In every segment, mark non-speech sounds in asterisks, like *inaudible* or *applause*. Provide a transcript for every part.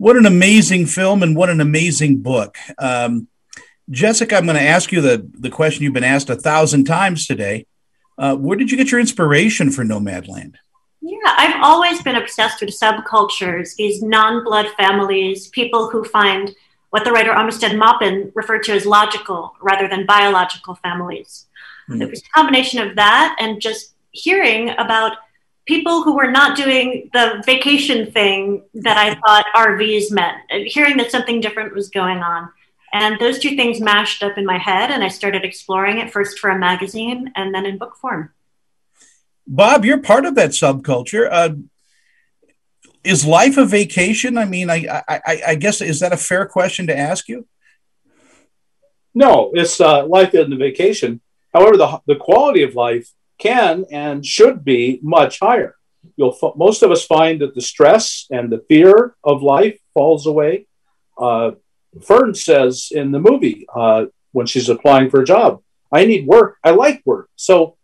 What an amazing film and what an amazing book. Um, Jessica, I'm going to ask you the, the question you've been asked a thousand times today. Uh, where did you get your inspiration for Nomadland? Yeah, I've always been obsessed with subcultures, these non blood families, people who find what the writer Armistead Maupin referred to as logical rather than biological families. Mm. It was a combination of that and just hearing about people who were not doing the vacation thing that I thought RVs meant, hearing that something different was going on. And those two things mashed up in my head, and I started exploring it first for a magazine and then in book form. Bob, you're part of that subculture. Uh, is life a vacation? I mean, I, I, I guess is that a fair question to ask you? No, it's uh, life isn't a vacation. However, the the quality of life can and should be much higher. You'll most of us find that the stress and the fear of life falls away. Uh, Fern says in the movie uh, when she's applying for a job, "I need work. I like work." So,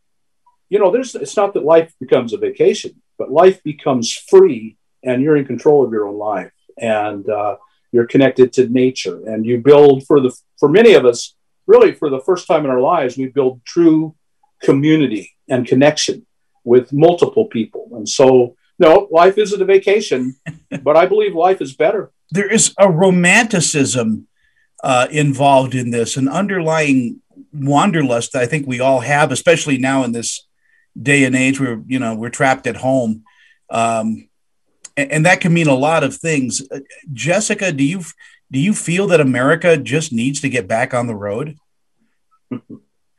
you know, there's it's not that life becomes a vacation, but life becomes free, and you're in control of your own life, and uh, you're connected to nature, and you build for the for many of us, really for the first time in our lives, we build true community and connection with multiple people. And so, no, life isn't a vacation, *laughs* but I believe life is better. There is a romanticism uh, involved in this, an underlying wanderlust that I think we all have, especially now in this day and age where you know we're trapped at home, um, and, and, that can mean a lot of things. Uh, Jessica, do you do you feel that America just needs to get back on the road?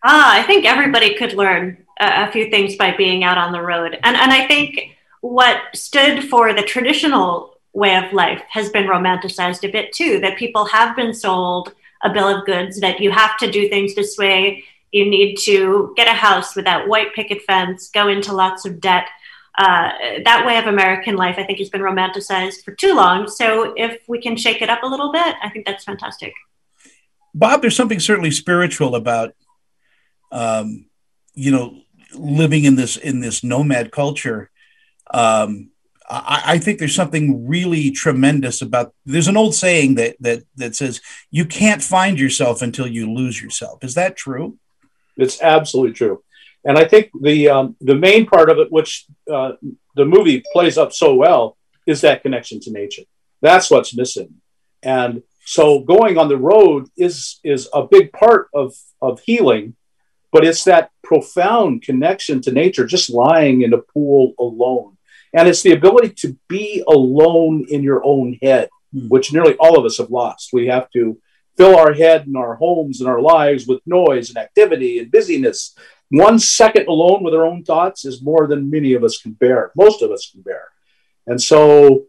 Ah, I think everybody could learn a, few things by being out on the road. And, and I think what stood for the traditional way of life has been romanticized a bit too, that people have been sold a bill of goods that you have to do things this way. You need to get a house with that white picket fence, go into lots of debt. Uh, that way of American life, I think, has been romanticized for too long. So if we can shake it up a little bit, I think that's fantastic. Bob, there's something certainly spiritual about, um, you know, living in this in this nomad culture, um, I, I, think there's something really tremendous about. There's an old saying that that that says you can't find yourself until you lose yourself. Is that true? It's absolutely true, and I think the um, the main part of it, which uh, the movie plays up so well, is that connection to nature. That's what's missing, and so going on the road is is a big part of of healing but it's that profound connection to nature, just lying in a pool alone. And it's the ability to be alone in your own head, mm. which nearly all of us have lost. We have to fill our head and our homes and our lives with noise and activity and busyness. One second alone with our own thoughts is more than many of us can bear, most of us can bear. And so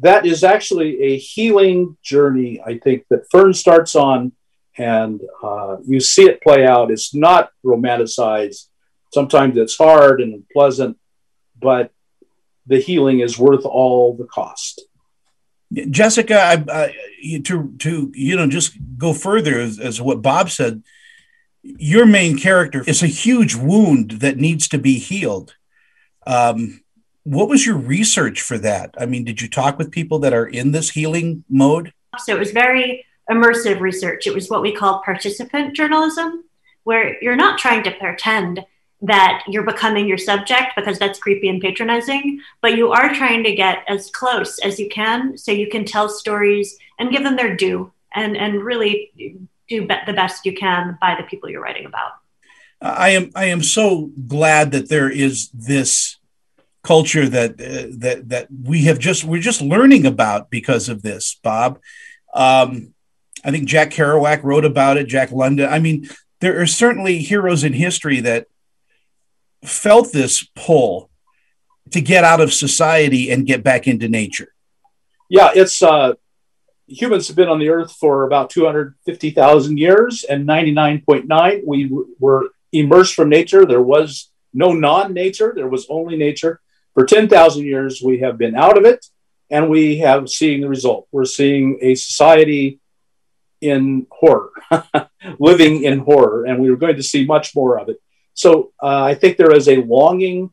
that is actually a healing journey, I think, that Fern starts on and uh, you see it play out. It's not romanticized. Sometimes it's hard and pleasant, but the healing is worth all the cost. Jessica, I, I, to to you know just go further as, as what Bob said. Your main character is a huge wound that needs to be healed. Um, what was your research for that? I mean, did you talk with people that are in this healing mode? So it was very immersive research. It was what we call participant journalism, where you're not trying to pretend that you're becoming your subject because that's creepy and patronizing, but you are trying to get as close as you can so you can tell stories and give them their due and, and really do be- the best you can by the people you're writing about. I am I am so glad that there is this culture that uh, that that we have just we're just learning about because of this, Bob. Um, I think Jack Kerouac wrote about it, Jack London. I mean, there are certainly heroes in history that felt this pull to get out of society and get back into nature. Yeah, it's uh, humans have been on the earth for about 250,000 years, and 99.9 we w- were immersed from nature. There was no non nature, there was only nature. For 10,000 years, we have been out of it, and we have seen the result. We're seeing a society in horror, *laughs* living in horror, and we were going to see much more of it. So uh, I think there is a longing,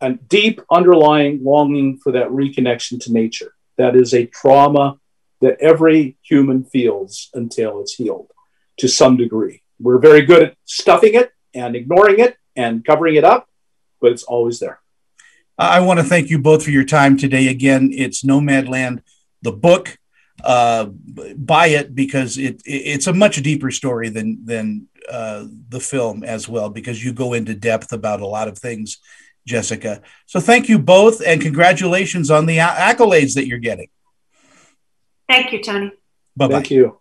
a deep underlying longing for that reconnection to nature. That is a trauma that every human feels until it's healed to some degree. We're very good at stuffing it and ignoring it and covering it up, but it's always there. I want to thank you both for your time today. Again, it's Nomadland, the book. Uh, buy it because it, it's a much deeper story than than uh, the film as well because you go into depth about a lot of things, Jessica. So thank you both and congratulations on the accolades that you're getting. Thank you, Tony. Bye bye. Thank you.